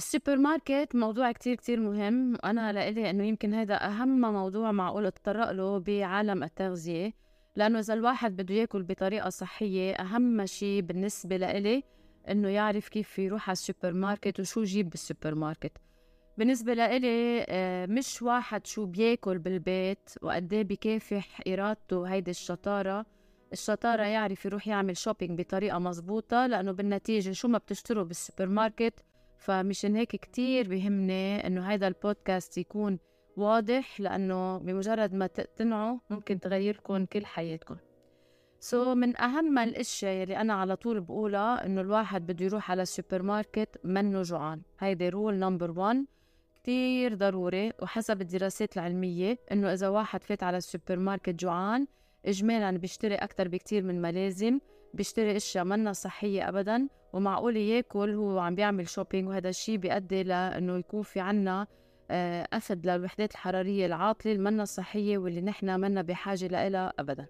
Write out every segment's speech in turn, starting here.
السوبر ماركت موضوع كتير كتير مهم. وأنا لإلي إنه يمكن هذا أهم موضوع معقول أتطرق له بعالم التغذية لأنه إذا الواحد بده ياكل بطريقة صحية أهم شيء بالنسبة لإلي إنه يعرف كيف يروح على السوبر ماركت وشو يجيب بالسوبر ماركت بالنسبة لإلي آه، مش واحد شو بياكل بالبيت وقد إيه بكافح إرادته هيدي الشطارة. الشطارة يعرف يروح يعمل shopping بطريقة مزبوطة لأنه بالنتيجة شو ما بتشتروا بالسوبر ماركت فمشان هيك كتير بيهمني إنه هيدا البودكاست يكون واضح لأنه بمجرد ما تقتنعوا ممكن تغيركم كل حياتكم. so so, من أهم الأشياء يلي أنا على طول بقولها إنه الواحد بده يروح على السوبر ماركت منه جوعان. هيدي rule number 1 كتير ضروري وحسب الدراسات العلمية إنه إذا واحد فات على السوبر ماركت جوعان إجمالا بيشتري أكتر بكتير من ما لازم. بيشتري أشياء منا صحية ابدا ومعقول ياكل هو عم بيعمل shopping وهذا الشيء بيؤدي لإنه يكون في عنا آه، أخذ للوحدات الحرارية العاطلة المنا الصحية واللي نحن منا بحاجة لها أبدا.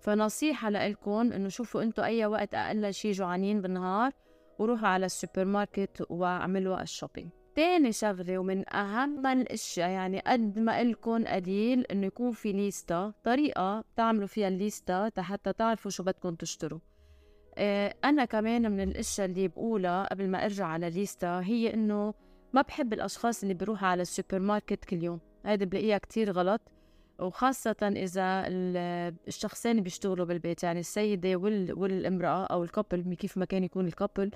فنصيحة لإلكم إنه شوفوا أنتوا أي وقت أقل شيء جوعانين بالنهار وروحوا على السوبر ماركت واعملوا ال shopping تاني شغلة ومن أهم الأشياء يعني قد ما إلكم قليل إنه يكون في ليستا طريقة تعملوا فيها الليستا حتى تعرفوا شو بدكم تشتروا. آه، أنا كمان من الأشياء اللي بقولها قبل ما أرجع على الليستا هي إنه ما بحب الأشخاص اللي بيروحوا على السوبر ماركت كل يوم. هيدي بلاقيها كتير غلط وخاصة إذا الشخصين بيشتغلوا بالبيت يعني السيدة والامرأة أو ال couple كيف ما كان يكون ال couple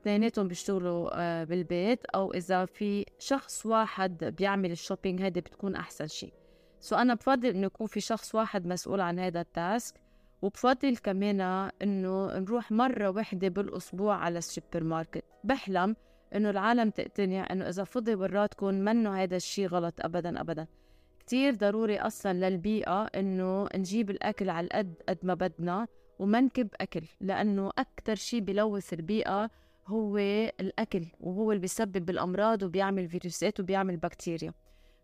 اثنيناتهم بيشتغلوا آه، بالبيت أو إذا في شخص واحد بيعمل ال shopping هيدي بتكون أحسن شيء. so أنا بفضل إنه يكون في شخص واحد مسؤول عن هذا ال task وبفضل كمان إنه نروح مرة واحدة بالأسبوع على السوبر ماركت بحلم إنه العالم تقتنع إنه إذا فضي براتكم منه هذا الشيء غلط أبدا أبدا. كتير ضروري أصلا للبيئة إنه نجيب الأكل على القد قد ما بدنا وما نكب أكل لأنه أكتر شيء بلوث البيئة هو الأكل وهو اللي بيسبب الأمراض وبيعمل فيروسات وبيعمل بكتيريا.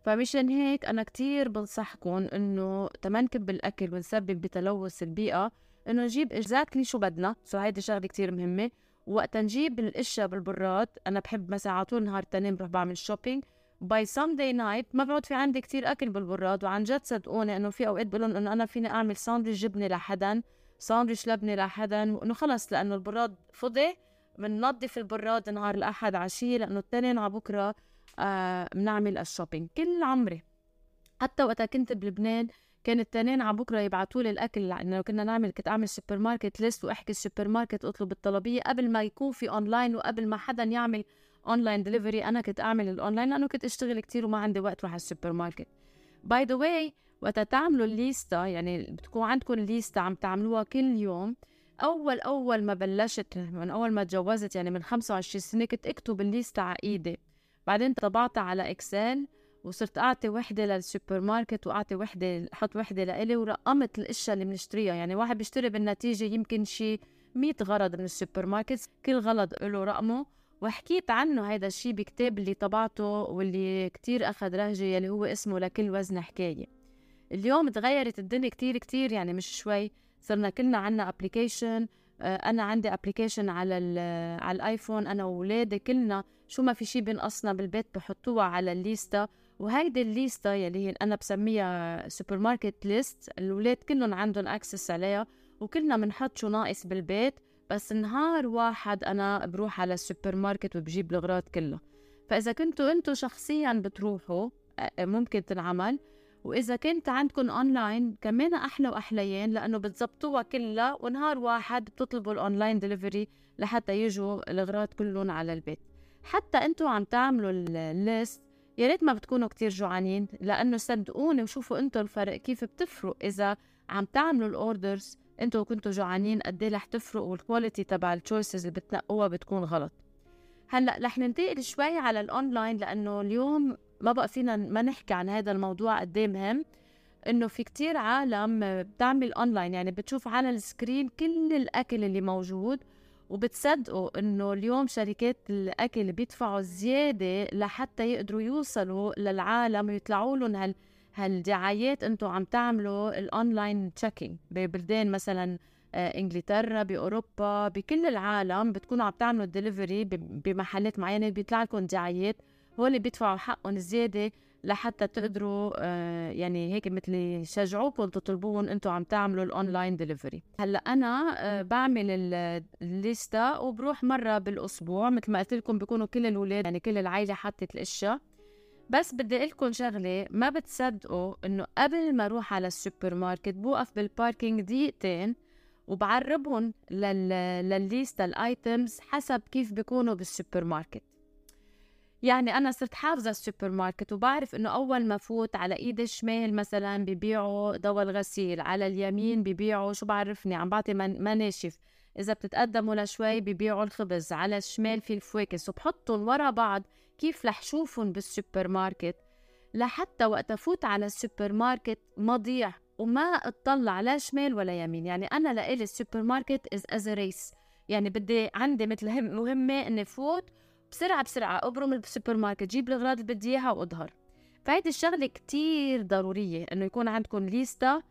فمشان هيك أنا كتير بنصحكم إنه تمنكب بالأكل ونسبب بتلوث البيئة إنه نجيب exactly شو بدنا. so هيدي شغلة كتير مهمة. وقت نجيب الأشياء بالبراد أنا بحب مثلا على طول نهار التنين بروح بعمل shopping by Sunday night ما بعود في عندي كتير أكل بالبراد وعن جد صدقوني إنه في أوقات بقول إنه أنا فيني أعمل ساندويتش جبنة لحدا ساندويتش لبنة لحدا وإنه خلص لأنه البراد فضي. بننظف البراد نهار الأحد عشيه لأنه التنين على بكرة. بنعمل ال shopping كل عمري. حتى وقتها كنت بلبنان كان التنين على بكرة يبعثوا لي الأكل لأنه كنا نعمل كنت أعمل supermarket list وأحكي السوبر ماركت أطلب الطلبية قبل ما يكون في اونلاين وقبل ما حدا يعمل online delivery أنا كنت أعمل الاونلاين لأنه كنت أشتغل كتير وما عندي وقت روح على السوبر ماركت by the way وقت تعملوا الليستا يعني بتكون عندكم الليستا عم تعملوها كل يوم. أول أول ما بلشت من أول ما تجوزت يعني من 25 سنة كنت أكتب الليستا على إيدي. بعدين طبعتها على Excel وصرت أعطي وحدة للسوبر ماركت وأعطي وحدة أحط وحدة لإلي ورقمت الأشياء اللي بنشتريها. يعني واحد بيشتري بالنتيجة يمكن شي 100 غرض من السوبر ماركت كل غرض له رقمه. وحكيت عنه هيدا الشيء بكتاب اللي طبعته واللي كتير أخذ رهجة يلي هو اسمه لكل وزن حكاية. اليوم تغيرت الدنيا كتير كتير يعني مش شوي صرنا كلنا عنا application أنا عندي application على على ال iPhone أنا واولادي كلنا شو ما في شيء بنقصنا بالبيت بحطوها على الليستا وهيدي الليستا يلي هي أنا بسميها supermarket list الاولاد كلهم عندهم access عليها وكلنا بنحط شو ناقص بالبيت. بس نهار واحد أنا بروح على السوبر ماركت وبجيب الأغراض كلها. فإذا كنتوا أنتوا شخصيا بتروحوا ممكن تنعمل. وإذا كنت عندكم اونلاين كمان أحلى واحليين لأنه بتزبطوها كلها ونهار واحد بتطلبوا ال online delivery لحتى يجوا الأغراض كلهم على البيت. حتى أنتوا عم تعملوا ال list يا ريت ما بتكونوا كتير جوعانين لأنه صدقوني وشوفوا أنتوا الفرق كيف بتفرق إذا عم تعملوا ال orders أنتوا كنتوا جوعانين قد إيه رح تفرق وال quality تبع ال choices اللي بتنقوها بتكون غلط. هلأ رح ننتقل شوي على الاونلاين لأنه اليوم ما بقى فينا ما نحكي عن هذا الموضوع قد إيه مهم إنه في كتير عالم بتعمل اونلاين يعني بتشوف على ال screen كل الأكل اللي موجود وبتصدقوا إنه اليوم شركات الأكل بيدفعوا زيادة لحتى يقدروا يوصلوا للعالم ويطلعوا لهم هال هالدعايات أنتم عم تعملوا ال online checking ببلدان مثلا بانجلترا بأوروبا بكل العالم بتكونوا عم تعملوا ديليفري بمحلات معينة بيطلع لكم دعايات. هو اللي بيدفعوا حقهم زياده لحتى تقدروا آه يعني هيك مثل يشجعوكم تطلبوهم أنتم عم تعملوا ال online delivery هلأ أنا آه بعمل الليستا وبروح مرة بالأسبوع مثل ما قلت لكم بيكونوا كل الاولاد يعني كل العائله حطت الاشياء بس بدي أقول لكم شغلة ما بتصدقوا إنه قبل ما أروح على السوبر ماركت بوقف بال parking دقيقتين وبرتبهم لل... للليستا ال items حسب كيف بيكونوا بالسوبر ماركت يعني أنا صرت حافظة السوبر ماركت وبعرف إنه أول ما فوت على إيد الشمال مثلا ببيعوا دواء الغسيل على اليمين ببيعوا شو بعرفني عم بعطي منا شيف إذا بتتقدموا لشوي ببيعوا الخبز على الشمال في الفواكه. وبحطهم ورا بعض كيف رح شوفهم بالسوبر ماركت لحتى وقت أفوت على السوبر ماركت ما ضيع وما اطلع لا شمال ولا يمين. يعني أنا لإلي السوبر ماركت is is race يعني بدي عندي مثل مهمة إني فوت بسرعة بسرعة أبرم السوبر ماركت جيب الأغراض اللي بدي إياها وأظهر. فهيدي الشغلة كتير ضرورية إنه يكون عندكم ليستا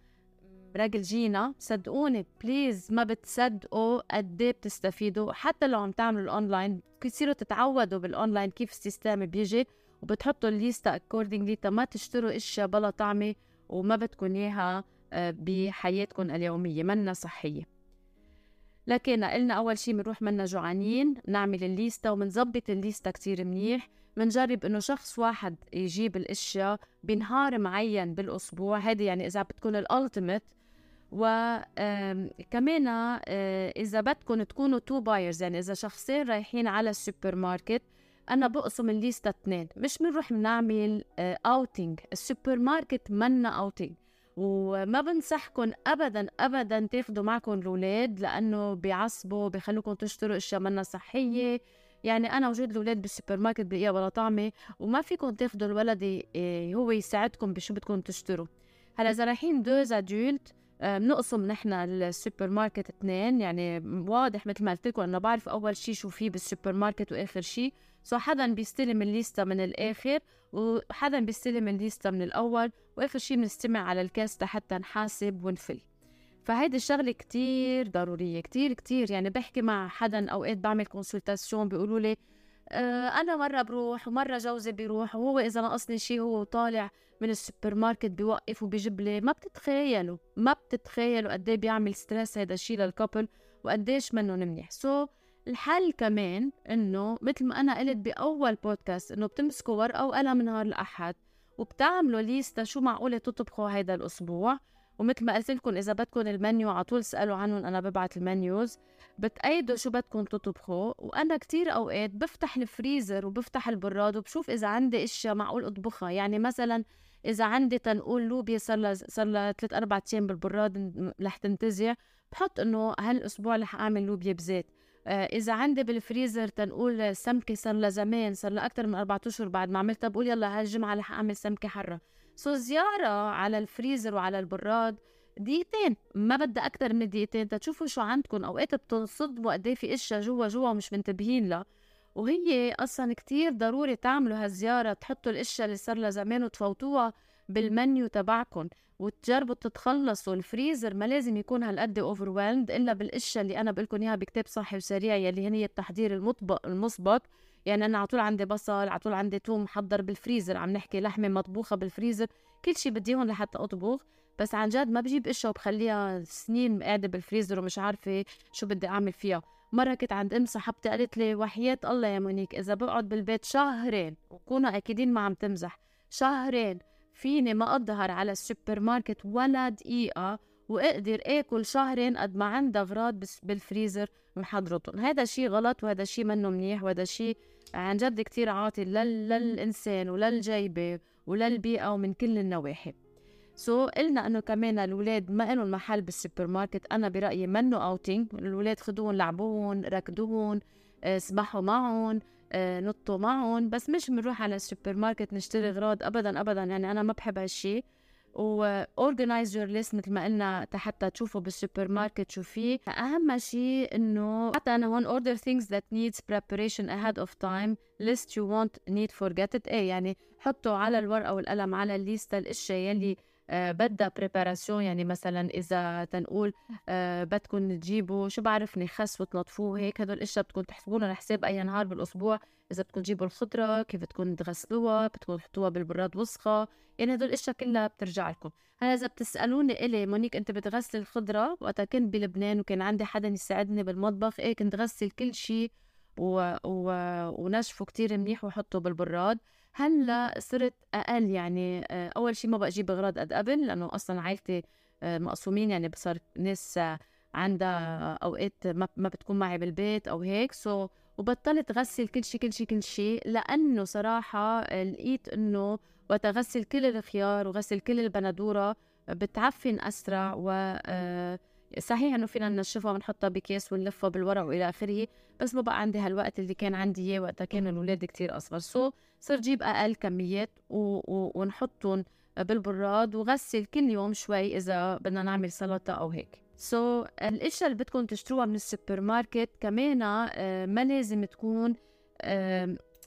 رجاءً صدقوني please ما بتصدقوا قد إيه بتستفيدوا. حتى لو عم تعملوا الأونلاين بتصيروا تتعودوا بالأونلاين كيف ال system بيجي وبتحطوا الليستا accordingly ما تشتروا إشياء بلا طعمة وما بدكم إياها آه، بحياتكم اليومية منا صحية. لكن قلنا أول شيء بنروح منا جوعانين نعمل الليستا وبنظبط الليستا كتير منيح. بنجرب إنه شخص واحد يجيب الأشياء بنهار معين بالأسبوع. هذه يعني إذا بتكون ال ultimate. وكمان آه، إذا بدكم تكونوا two buyers يعني إذا شخصين رايحين على السوبر ماركت أنا بقسم الليستا اثنين. مش بنروح بنعمل outing آه، السوبر ماركت منا outing وما بنصحكم ابدا ابدا تاخذوا معكم الأولاد لأنه بيعصبوا بخلوكم تشتروا أشياء منا صحية. يعني أنا وجود الأولاد بالسوبر ماركت بلاقيها ولا طعمة وما فيكم تاخذوا الولد آه، هو يساعدكم بشو بدكم تشتروا. هلأ إذا رايحين deux adultes بنقسم نحن السوبر ماركت اثنين يعني واضح مثل ما قلت لكم إنه بعرف أول شيء شو في بالسوبر ماركت وآخر شيء so حدا بيستلم الليستا من الآخر وحدا بيستلم الليستا من الأول وآخر شيء بنجتمع على الـ caisse حتى نحاسب ونفل. فهيدي الشغلة كتير ضرورية كتير كتير. يعني بحكي مع حدا أوقات بعمل consultation بيقولوا لي آه أنا مرة بروح ومرة جوزي بيروح وهو إذا ناقصني شيء هو طالع من السوبر ماركت بيوقف وبيجيب لي ما بتتخيلوا ما بتتخيلوا قد إيه بيعمل stress هذا الشيء لل couple وقديش منه منيح. so, الحل كمان إنه مثل ما أنا قلت بأول بودكاست إنه بتمسكوا ورقة وقلم نهار الأحد وبتعملوا ليستا شو معقولة تطبخوا هذا الأسبوع. ومثل ما قلت لكم إذا بدكم المنيو على طول اسألوا عنهم أنا ببعت ال menus. بتقيدوا شو بدكم تطبخوا وأنا كتير أوقات بفتح الفريزر وبفتح البراد وبشوف إذا عندي إشياء معقول أطبخها. يعني مثلا إذا عندي تنقول لوبيا صار لها صار لها ثلاث أربع أيام بالبراد رح تنتزع بحط إنه هالأسبوع رح أعمل لوبيا بزيت. إذا عندي بالفريزر تنقول سمكة صار لها زمان صار لها أكثر من أربع أشهر بعد ما عملتها بقول يلا هالجمعه رح أعمل سمكة حرة. so زيارة على الفريزر وعلى البراد دقيقتين ما بدها أكثر من دقيقتين تشوفوا شو عندكم. أوقات بتنصدموا قد إيه في إشياء جوا جوا مش منتبهين لها. وهي أصلا كتير ضروري تعملوا هالزيارة تحطوا الإشياء اللي صار لها زمان وتفوتوها بالمنيو تبعكم. وتجربوا تتخلصوا الفريزر ما لازم يكون هالقد over إلا بالأشياء اللي أنا بقول لكم إياها بكتاب صحي وسريع يلي هي التحضير المطبق المسبق. يعني أنا على طول عندي بصل على طول عندي توم محضر بالفريزر عم نحكي لحمة مطبوخة بالفريزر. كل شيء بدي هون لحتى أطبخ. بس عن جد ما بجيب أشياء وبخليها سنين قاعدة بالفريزر ومش عارفة شو بدي أعمل فيها. مرة كنت عند أم صاحبتي قالت لي وحياة الله يا مونيك إذا بقعد بالبيت شهرين وكونوا أكيدين ما عم تمزح شهرين فيني ما أظهر على السوبر ماركت ولا دقيقة وأقدر آكل شهرين قد ما عندي أغراض بالفريزر محضرتهم هذا شيء غلط وهذا شيء منه منيح وهذا شيء عن جد كتير عاطل لل... للإنسان وللجيبة وللبيئة ومن كل النواحي. so, قلنا إنه كمان الأولاد ما لهم محل بالسوبر ماركت أنا برأيي منه outing الأولاد خدوهم لعبوهم ركضوهم آه، سبحوا معهم نطوا معهم بس مش بنروح على السوبر ماركت نشتري اغراض ابدا ابدا يعني أنا ما بحب هالشيء و organize your list مثل ما قلنا حتى تشوفوا بالسوبر ماركت شو في. أهم شيء إنه حتى أنا هون order things that needs preparation ahead of time list you want need forget it. إيه يعني حطوا على الورقة والقلم على الليستة الأشياء يلي آه بدها بريباراسيون يعني مثلا إذا تنقول آه بدكم تجيبوا شو بعرفني خس وتنظفوه هيك هدول الأشياء بدكم تحسبوا لهم حساب أي نهار بالأسبوع. إذا بدكم تجيبوا الخضرة كيف بدكم تغسلوها بدكم تحطوها بالبراد وسخة يعني هدول الأشياء كلها بترجع لكم. هلا إذا بتسألوني إلي مونيك أنت بتغسل الخضرة؟ وقتها كنت بلبنان وكان عندي حدا يساعدني بالمطبخ إيه كنت غسل كل شيء و... و... ونشفه كتير منيح وحطه بالبراد. هلأ صرت أقل يعني آه، أول شيء ما بقى أجيب أغراض قد قبل لأنه أصلا عائلتي آه، مقسومين يعني صار ناس عندها أوقات ما بتكون معي بالبيت أو هيك so وبطلت غسل كل شيء كل شيء كل شيء لأنه صراحة لقيت إنه وقت أغسل كل الخيار وغسل كل البندورة بتعفن أسرع و آه، صحيح إنه فينا ننشفها ونحطها بكيس ونلفها بالورق وإلى آخره بس ما بقى عندي هالوقت اللي كان عندي إياه وقتها كانوا الاولاد كتير أصغر. so صرت جيب أقل كميات و... و... ونحطهم بالبراد وغسل كل يوم شوي إذا بدنا نعمل سلطة أو هيك. so, الاشياء اللي بدكم تشتروها من السوبر ماركت كمان آه، ما لازم تكون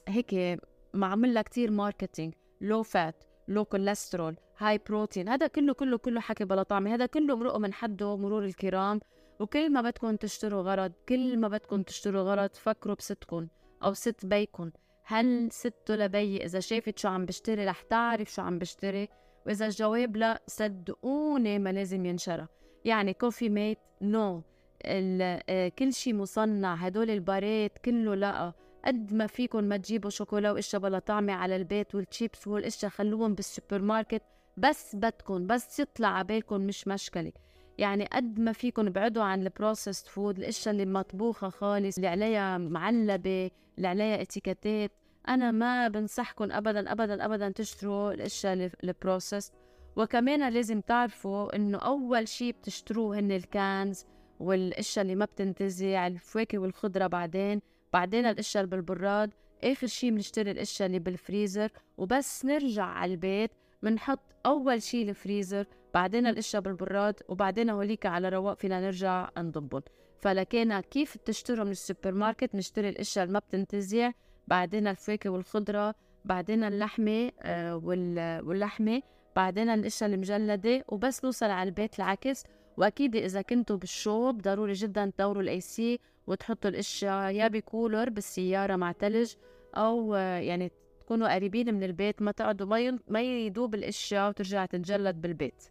هيك معمول لها كثير ماركتينج لو فات لو كوليسترول هاي بروتين هذا كله كله كله حكي بلا طعمة. هذا كله مرقه من حده مرور الكرام. وكل ما بدكم تشتروا غرض كل ما بدكم تشتروا غرض فكروا بستكم أو ست بيكم هل ستو لبي؟ إذا شافت شو عم بشتري رح تعرف شو عم بشتري. وإذا الجواب لا صدقوني ما لازم ينشرى. يعني كوفي ميت نو آه، كل شيء مصنع. هدول البارات كله لا. قد ما فيكم ما تجيبوا شوكولا واشياء بلا طعمه على البيت والتشيبس والاشياء خلوهم بالسوبر ماركت بس بدكم بس يطلع عبالكم مش مشكلة. يعني قد ما فيكم ابعدوا عن ال processed food الاشياء اللي مطبوخة خالص اللي عليها معلبة اللي عليها etiquettات. أنا ما بنصحكم ابدا ابدا ابدا تشتروا الاشياء ال processed وكمان لازم تعرفوا إنه أول شيء بتشتروه هن ال cans والاشياء اللي ما بتنتزع الفواكه والخضرة بعدين. بعدين الاشياء اللي بالبراد آخر شيء بنشتري الاشياء اللي بالفريزر وبس نرجع على البيت بنحط أول شيء الفريزر بعدين الاشياء بالبراد وبعدين هوليك على رواق فينا نرجع نضبهم. فلكينا كيف تشتروا من السوبر ماركت نشتري الاشياء اللي ما بتنتزع بعدين الفواكه والخضرة بعدين اللحمة آه واللحمة بعدين الاشياء المجلدة وبس نوصل على البيت العكس. وأكيد إذا كنتوا بالشوب ضروري جدا تدوروا ال AC وتحطوا الاشياء يا بكولر بالسيارة مع ثلج أو يعني تكونوا قريبين من البيت ما تقعدوا ما ما يدوب الاشياء وترجع تتجلد بالبيت.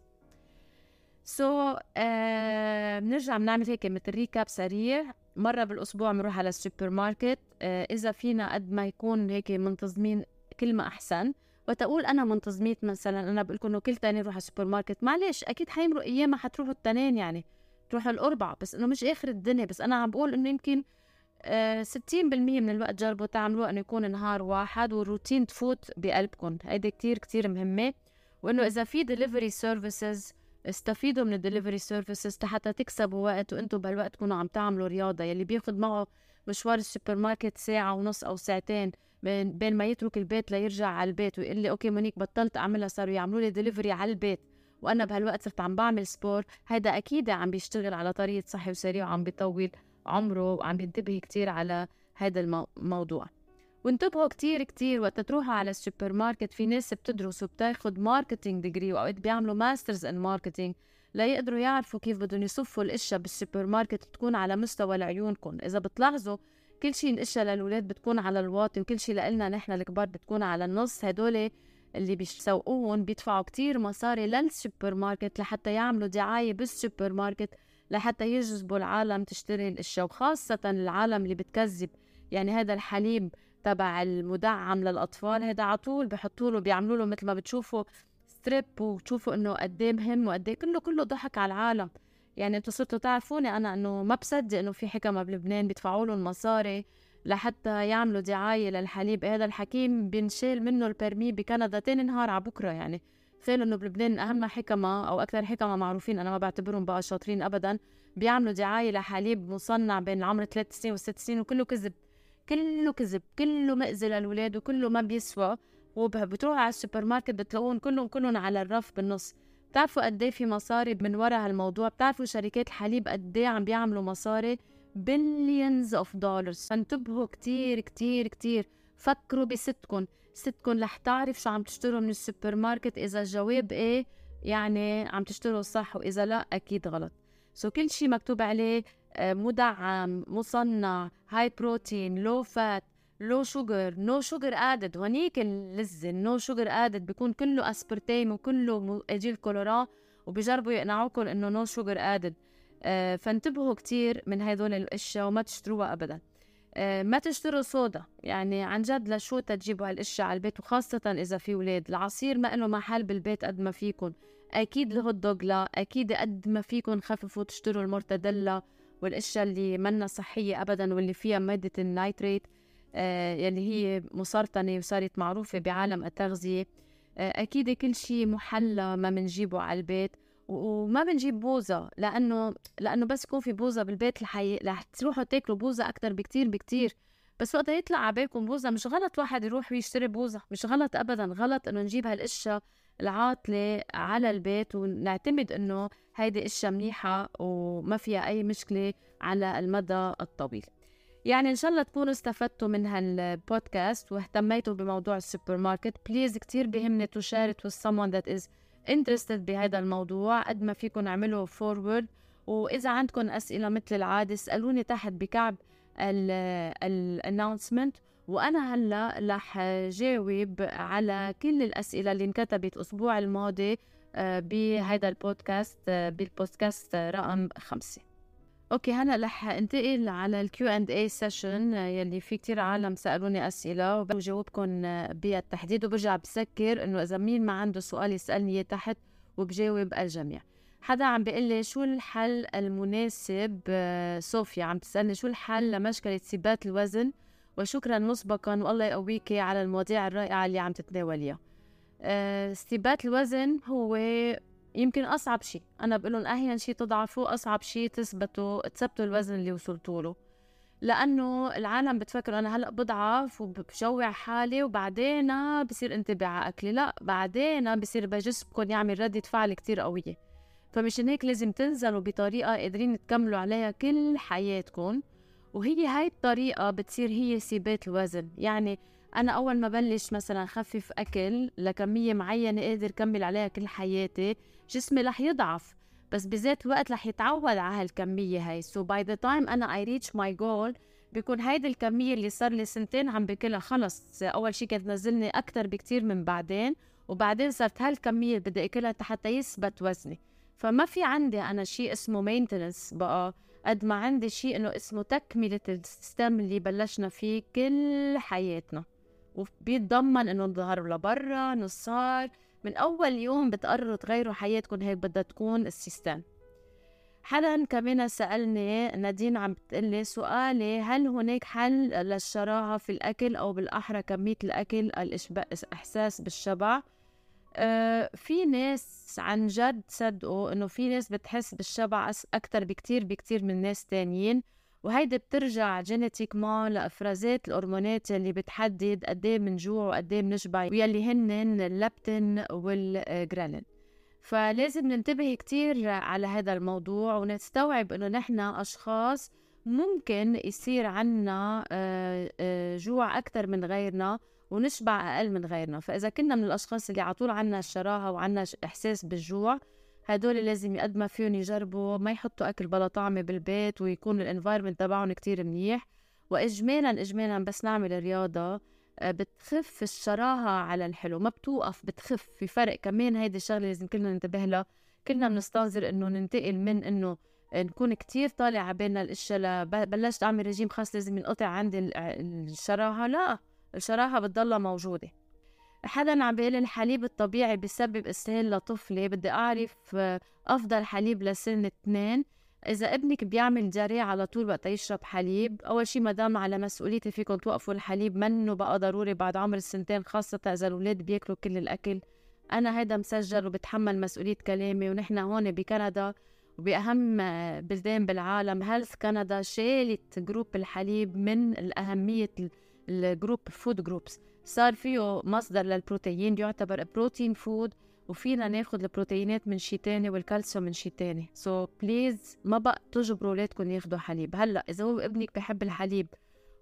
so, آه بنرجع بنعمل هيك مثل recap سريع. مرة بالأسبوع بنروح على السوبر ماركت آه إذا فينا قد ما يكون هيك منتظمين كل ما أحسن. وتقول أنا منتظميت مثلا أنا بقول لكم كل تاني نروح على السوبر ماركت معلش أكيد حيمروا أيام ما حتروحوا التنين يعني. تروحوا الاربعه بس إنه مش آخر الدنيا بس أنا عم بقول إنه يمكن آه 60% من الوقت جربوا تعملوا إنه يكون نهار واحد والروتين تفوت بقلبكم هيدي كتير كتير مهمة. وإنه إذا في delivery services استفيدوا من ال delivery services حتى تكسبوا وقت وأنتم بهالوقت تكونوا عم تعملوا رياضة. يلي بياخذ معه مشوار السوبر ماركت ساعة ونص أو ساعتين بين ما يترك البيت ليرجع على البيت ويقول لي okay مونيك بطلت أعملها صاروا يعملوا لي دليفري على البيت. وأنا بهالوقت صرت عم بعمل sport هيدا أكيد عم بيشتغل على طريقة صحي وسريع وعم بيطول عمره وعم بينتبه كتير على هذا الموضوع. وانتبهوا كتير كتير وقت تروحوا على السوبر ماركت في ناس بتدرس وبتاخد marketing degree وأوقات بيعملوا masters in marketing ليقدروا يعرفوا كيف بدهم يصفوا الأشياء بالسوبر ماركت تكون على مستوى لعيونكم. إذا بتلاحظوا كل شيء الأشياء للولاد بتكون على الواطي وكل شيء لنا نحن الكبار بتكون على النص هدول اللي بيسوقوهم بيدفعوا كتير مصاري للسوبر ماركت لحتى يعملوا دعاية بالسوبر ماركت لحتى يجذبوا العالم تشتري الاشياء وخاصة العالم اللي بتكذب. يعني هذا الحليب تبع المدعم للأطفال هذا على طول بحطوا له بيعملوا له مثل ما بتشوفوا strip وتشوفوا إنه قد إيه مهم وقد إيه كله كله ضحك على العالم. يعني أنتوا صرتوا تعرفوني أنا إنه ما بصدق إنه في حكما بلبنان بيدفعوا لهم مصاري. لحتى يعملوا دعاية للحليب. هذا الحكيم بينشال منه ال permis بكندا تاني نهار على بكرة يعني. تخيلوا إنه بلبنان أهم حكما أو أكثر حكما معروفين أنا ما بعتبرهم بقى شاطرين ابدا بيعملوا دعاية لحليب مصنع بين العمر ثلاث سنين وست سنين وكله كذب. كله كذب كله مأذي للولاد وكله ما بيسوى. وبتروحوا على السوبر ماركت بتلاقوهم كلهم كلهم على الرف بالنص. بتعرفوا قد إيه في مصاري من وراء هالموضوع؟ بتعرفوا شركات الحليب قد إيه عم بيعملوا مصاري؟ billions of dollars فانتبهوا كتير كتير كتير. فكروا بستكم ستكم رح تعرف شو عم تشتروا من السوبر ماركت إذا الجواب إيه يعني عم تشتروا صح وإذا لا أكيد غلط. so كل شيء مكتوب عليه آه، مدعم مصنع high protein low fat low sugar no sugar added هونيك اللذة ال no sugar added بيكون كله اسبرتيم وكله إجيل colorant وبيجربوا يقنعوكم إنه no sugar added فانتبهوا كتير من هدول الأشياء وما تشتروها ابدا. آه ما تشتروا صودا. يعني عن جد لشو تجيبوا هالأشياء على البيت وخاصة إذا في ولاد. العصير ما له محل بالبيت قد ما فيكم أكيد الهوت دوغ لا. أكيد قد ما فيكم خففوا تشتروا المرتديلا والأشياء اللي منا صحية ابدا واللي فيها مادة ال nitrate آه يلي هي مسرطنة وصارت معروفة بعالم التغذية. آه أكيد كل شيء محلى ما بنجيبه على البيت. وما بنجيب بوزة لأنه لأنه بس يكون في بوزة بالبيت الحقيقة رح تروحوا تاكلوا بوزة أكتر بكتير بكتير. بس وقت يطلع على بالكم بوزة مش غلط واحد يروح ويشتري بوزة مش غلط أبدا. غلط إنه نجيب هالأشياء العاطلة على البيت ونعتمد إنه هيدي أشياء منيحة وما فيها أي مشكلة على المدى الطويل. يعني إن شاء الله تكونوا استفدتوا من هالبودكاست واهتميتوا بموضوع السوبر ماركت. please كتير بيهمني to share with someone that is interested بهذا الموضوع قد ما فيكم اعملوا forward وإذا عندكم أسئلة مثل العادة اسألوني تحت بكعب ال announcement وأنا هلأ رح جاوب على كل الأسئلة اللي انكتبت الأسبوع الماضي آه، بهذا البودكاست آه، بالبودكاست رقم خمسة. okay هلأ رح انتقل على ال Q and A session يلي في كتير عالم سألوني أسئلة وبجاوبكم بالتحديد وبرجع بسكر إنه إذا مين ما عنده سؤال يسألني إياه تحت وبجاوب الجميع. حدا عم بيقول لي شو الحل المناسب؟ آه، صوفيا عم تسألني شو الحل لمشكلة ثبات الوزن؟ وشكرا مسبقا والله يقويكي على المواضيع الرائعة اللي عم تتناوليها. أه استبات الوزن هو يمكن أصعب شيء. أنا بقول لهم أهين شيء تضعفوا أصعب شيء تثبتوا تثبتوا الوزن اللي وصلتوا له. لأنه العالم بتفكر أنا هلأ بضعف وبجوع حالي وبعدين بصير انتبه على أكلي. لأ بعدين بصير بجسمكم يعمل ردة فعل كتير قوية. فمشان هيك لازم تنزلوا بطريقة قادرين تكملوا عليها كل حياتكم. وهي هاي الطريقة بتصير هي ثبات الوزن. يعني أنا أول ما بلش مثلا خفف أكل لكمية معينة قادر كمل عليها كل حياتي جسمي رح يضعف بس بذات الوقت رح يتعود على هالكمية هاي. So by the time أنا I reach my goal بيكون هيدي الكمية اللي صار لي سنتين عم باكلها خلص أول شي كانت نزلني أكتر بكتير من بعدين وبعدين صارت هالكمية اللي بدي أكلها حتى يثبت وزني. فما في عندي أنا شيء اسمه maintenance بقى. قد ما عندي شيء إنه اسمه تكملة السيستم اللي بلشنا فيه كل حياتنا. وبيتضمن إنه تظهروا لبرا نصار من أول يوم بتقرروا تغيروا حياتكم هيك بدها تكون ال system. حدا كمان سألني نادين عم بتقلي سؤالي هل هناك حل للشراهة في الأكل أو بالأحرى كمية الأكل الإحساس بالشبع؟ آه، في ناس عن جد صدقوا إنه في ناس بتحس بالشبع أكثر بكتير بكتير من ناس تانيين. وهيدي بترجع genetic ما لأفرازات الهرمونات اللي بتحدد قد إيه بنجوع وقد إيه بنشبع واللي هن اللبتين والجرانين فلازم ننتبه كتير على هذا الموضوع ونستوعب إنه نحن أشخاص ممكن يصير عنا آه، آه، جوع أكثر من غيرنا ونشبع أقل من غيرنا. فإذا كنا من الأشخاص اللي على طول عنا الشراهة وعنا إحساس بالجوع هدول لازم قد ما فيهم يجربوا ما يحطوا أكل بلا طعمة بالبيت ويكون الانفايرمنت تبعهم كتير منيح. وإجمالا إجمالا بس نعمل رياضة آه، بتخف الشراهة على الحلو ما بتوقف بتخف. في فرق كمان هيدي الشغلة لازم كلنا ننتبه لها. كلنا بنستنظر إنه ننتقل من إنه نكون كتير طالع بالنا الأشياء بلشت أعمل رجيم خاص لازم ينقطع عندي الشراهة. لا الشراهة بتضلها موجودة. حدا عم بيقول الحليب الطبيعي بسبب اسهال لطفلي. بدي أعرف أفضل حليب لسن اثنين. إذا ابنك بيعمل جري على طول وقت يشرب حليب أول شيء ما دام على مسؤوليتي فيكم توقفوا الحليب منه بقى ضروري بعد عمر السنتين خاصة إذا الاولاد بياكلوا كل الأكل. أنا هيدا مسجل وبتحمل مسؤولية كلامي ونحن هون بكندا وبأهم بلدان بالعالم. Health Canada شالت group الحليب من الأهمية ال group food groups صار فيه مصدر للبروتين يعتبر protein food وفينا ناخذ البروتينات من شيء تاني والكالسيوم من شيء تاني. so so please ما بقى تجبروا أولادكم ياخذوا حليب. هلأ إذا هو ابنك بحب الحليب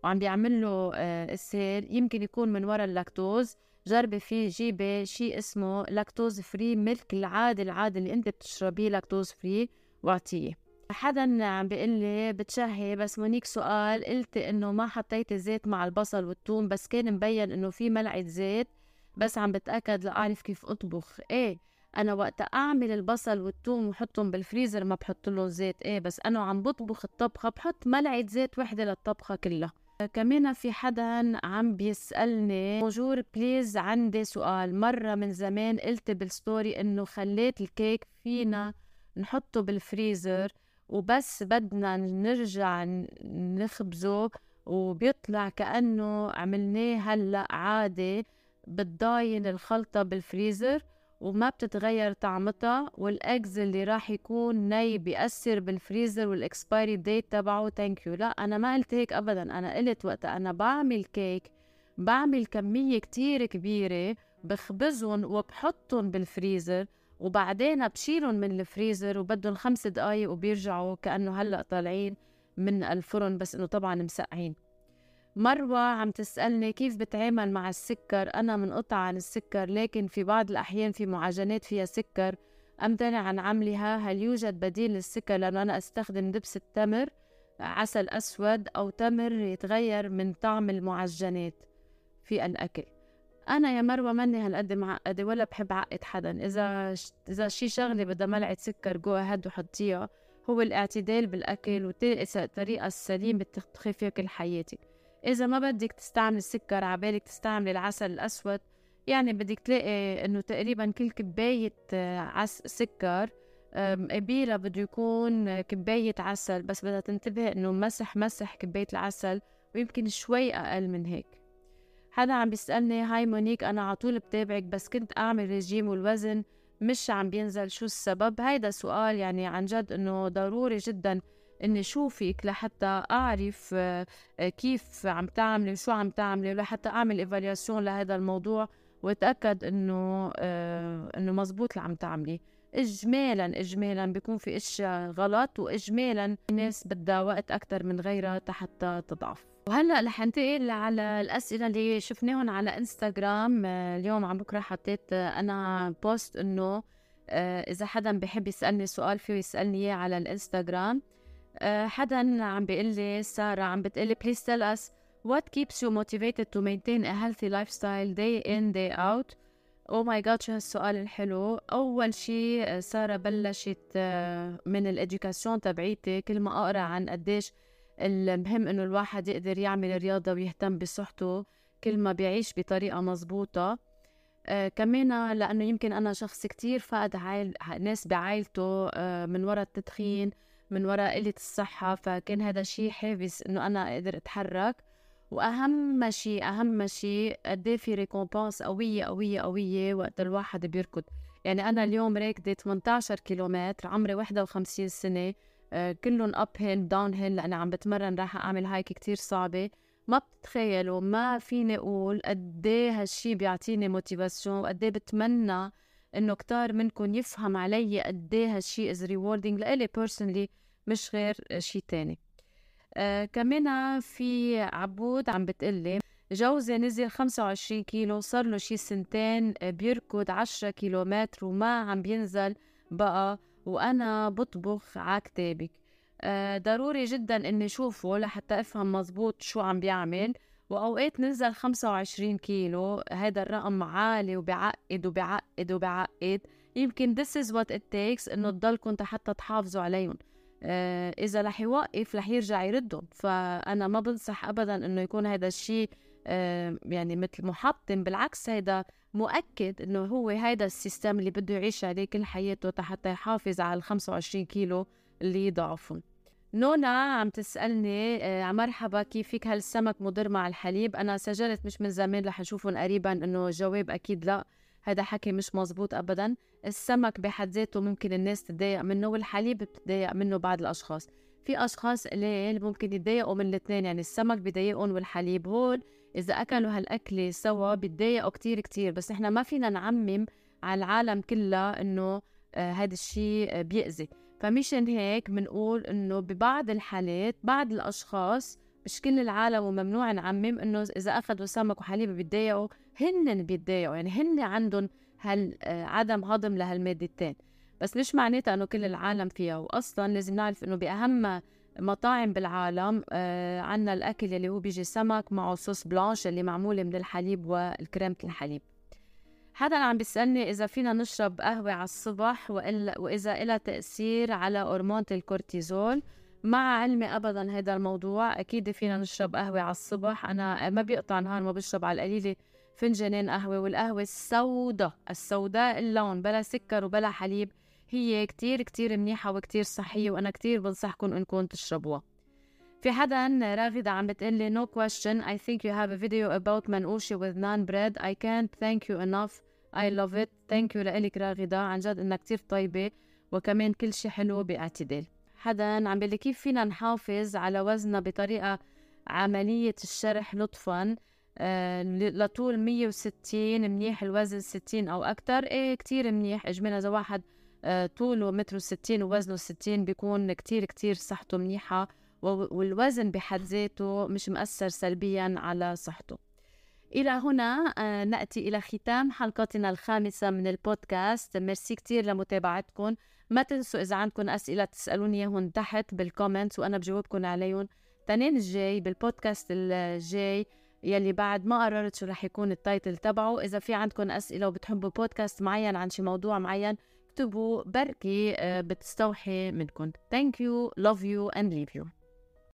وعم بيعمل له اسهال يمكن يكون من وراء اللاكتوز. جربي فيه جيبي شيء اسمه lactose free milk العادي العادي اللي أنت بتشربيه lactose free واعطيه. حدا عم بيقول لي بتشهي بس مونيك سؤال قلت إنه ما حطيتي زيت مع البصل والثوم بس كان مبين إنه في ملعقة زيت بس عم بتأكد لأعرف كيف أطبخ. إيه أنا وقت أعمل البصل والثوم وحطهم بالفريزر ما بحط لهم زيت. إيه بس أنا عم بطبخ الطبخة بحط ملعقة زيت وحدة للطبخة كلها. كمان في حدا عم بيسألني bonjour please عندي سؤال. مرة من زمان قلت بال story إنه خليط الكيك فينا نحطه بالفريزر. وبس بدنا نرجع نخبزه وبيطلع كأنه عملناه هلأ عادي بتضاين الخلطة بالفريزر وما بتتغير طعمتها وال eggs اللي راح يكون ني بيأثر بالفريزر وال expiry date تبعه. thank you لا أنا ما قلت هيك ابدا. أنا قلت وقت أنا بعمل كيك بعمل كمية كتير كبيرة بخبزهم وبحطهم بالفريزر وبعدين بشيلهم من الفريزر وبدهم خمس دقايق وبيرجعوا كأنه هلأ طالعين من الفرن بس إنه طبعا مسقعين. مروة عم تسألني كيف بتعامل مع السكر؟ أنا منقطعة عن السكر لكن في بعض الأحيان في معجنات فيها سكر. أمتنع عن عملها هل يوجد بديل للسكر؟ لأنه أنا أستخدم دبس التمر عسل أسود أو تمر يتغير من طعم المعجنات في الأكل. أنا يا مروة ماني هالقد معقدة ولا بحب عقد حدا. إذا إذا شي شغلة بدها ملعقة سكر جو هاد وحطيها هو الاعتدال بالأكل والطريقة السليمة بتخفي كل حياتك. إذا ما بدك تستعملي السكر عبالك تستعملي العسل الأسود يعني بدك تلاقي إنه تقريبا كل كباية آه، عس سكر قبيلة بده يكون كباية عسل بس بدها تنتبه إنه مسح مسح كباية العسل ويمكن شوي أقل من هيك. حدا عم بيسألني Hi مونيك أنا على طول بتابعك بس كنت أعمل ريجيم والوزن مش عم بينزل. شو السبب؟ هيدا سؤال يعني عن جد إنه ضروري جدا إني شوفك لحتى أعرف آه، كيف عم تعملي وشو عم تعملي ولحتى أعمل évaluation لهذا الموضوع وأتأكد إنه آه، إنه مزبوط اللي عم تعملي اجمالا اجمالا بيكون في إشياء غلط واجمالا الناس بدها وقت أكثر من غيرها حتى تضعف. وهلأ رح ننتقل على الأسئلة اللي شفناهم على إنستغرام آه، اليوم عم بكره حطيت أنا بوست إنه إذا حدا بحب يسألني سؤال فيه يسألني إياه على الإنستغرام. آه، حدا عم بيقول لي سارة عم بتقول لي please tell us what keeps you motivated to maintain a healthy lifestyle day in day out? Oh my God شو هالسؤال الحلو. أول شيء آه، سارة بلشت آه، من ال éducation تبعيتي كل ما أقرأ عن قديش المهم إنه الواحد يقدر يعمل رياضه ويهتم بصحته كل ما بيعيش بطريقة مزبوطة آه كمان لأنه يمكن أنا شخص كتير فقد عائل ناس بعائلته آه من وراء التدخين من وراء قلة الصحة فكان هذا شيء حافز إنه أنا أقدر أتحرك. وأهم شيء أهم شيء قد إيه في récompense قوية قوية قوية وقت الواحد بيركض. يعني أنا اليوم راكضة 18 كيلومتر عمري 51 سنة آه، كلهم uphill downhill لأنا عم بتمرن راح أعمل hike كتير صعبة. ما بتتخيلوا ما فيني أقول قد إيه هالشي بيعطيني motivation وقد إيه بتمنى إنه كتار منكم يفهم علي قد إيه هالشي is rewarding لإلي personally مش غير شي تاني. آه كمان في عبود عم بتقلي جوزي نزل 25 كيلو صار له شي سنتين آه، بيركض 10 كيلومتر وما عم بينزل بقى. وأنا بطبخ على كتابك. آه ضروري جدا إني أشوفه لحتى أفهم مزبوط شو عم بيعمل. وأوقات ننزل 25 كيلو. هذا الرقم عالي وبعقد وبعقد وبعقد يمكن this is what it takes إنه تضلكم حتى تحافظوا عليهم. آه إذا رح يوقف رح يرجع يردهم. فأنا ما بنصح ابدا إنه يكون هذا الشيء يعني مثل محطم بالعكس هذا مؤكد إنه هو هذا السيستم اللي بده يعيش عليه كل حياته حتى يحافظ على ال 25 كيلو اللي يضعفهم. نونا عم تسألني آه مرحبا كيفك؟ هل السمك مضر مع الحليب؟ أنا سجلت مش من زمان رح نشوفهم قريبا إنه الجواب أكيد لا. هذا حكي مش مزبوط أبدا. السمك بحد ذاته ممكن الناس تتضايق منه والحليب بتتضايق منه بعض الأشخاص. في أشخاص قليل ممكن يتضايقوا من الاثنين يعني السمك بضايقهم والحليب هول إذا أكلوا هالأكلة سوا بتضايقوا كتير كتير بس نحن ما فينا نعمم على العالم كلها إنه آه هذا الشيء بيأذي. فمشان هيك بنقول إنه ببعض الحالات بعض الأشخاص مش كل العالم وممنوع نعمم إنه إذا أخذوا سمك وحليب بيتضايقوا هن بيتضايقوا. يعني هن عندهم هال آه، عدم هضم لهالمادتين. بس مش معناتها إنه كل العالم فيها؟ واصلا لازم نعرف إنه بأهم مطاعم بالعالم آه عنا الأكل اللي هو بيجي سمك معه صوص بلانش اللي معمولة من الحليب والكريمة الحليب. حدا عم بيسألني إذا فينا نشرب قهوة على الصبح وإلا وإذا إلها تأثير على هرمون الكورتيزول. مع علمي أبدا هذا الموضوع أكيد فينا نشرب قهوة على الصبح. أنا ما بيقطع نهار ما بشرب على القليلة فنجانين قهوة والقهوة السوداء السوداء اللون بلا سكر وبلا حليب. هي كتير كتير منيحة وكتير صحية وأنا كتير بنصحكم إنكم تشربوها. في حدا راغدة عم بتقلي no question I think you have a video about منقوشة with naan bread. I can't thank you enough. I love it. Thank you لإلك راغدة. عن جد إنها كتير طيبة وكمان كل شي حلو باعتدال. حدا عم بيقلي كيف فينا نحافظ على وزننا بطريقة عملية الشرح لطفا؟ آه لطول 160 منيح الوزن 60 أو أكتر. إيه كتير منيح. إجمالا إذا واحد طوله متر وستين ووزنه 60 بيكون كتير كتير صحته منيحة والوزن بحد ذاته مش مأثر سلبيا على صحته. إلى هنا آه، نأتي إلى ختام حلقتنا الخامسة من البودكاست. ميرسي كتير لمتابعتكم ما تنسوا إذا عندكم أسئلة تسألوني إياهم تحت بال comments وأنا بجاوبكم عليهم تنين الجاي بالبودكاست الجاي يلي بعد ما قررت شو رح يكون التايتل تبعه. إذا في عندكم أسئلة وبتحبوا بودكاست معين عن شي موضوع معين اكتبوا بركي آه، بتستوحي منكم thank you love you and leave you